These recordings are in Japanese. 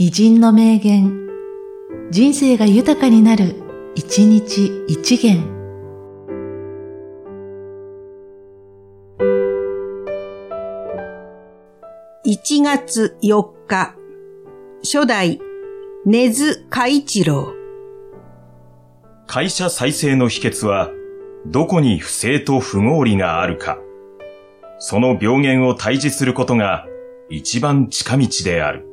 偉人の名言、人生が豊かになる、一日一元。1月4日、初代、根津海一郎。会社再生の秘訣は、どこに不正と不合理があるか。その病原を退治することが一番近道である。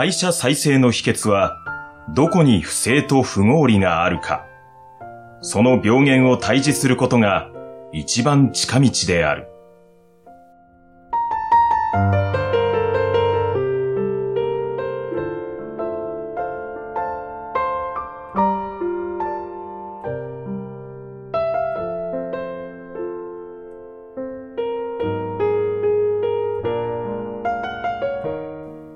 会社再生の秘訣は、どこに不正と不合理があるか。その病原を退治することが一番近道である。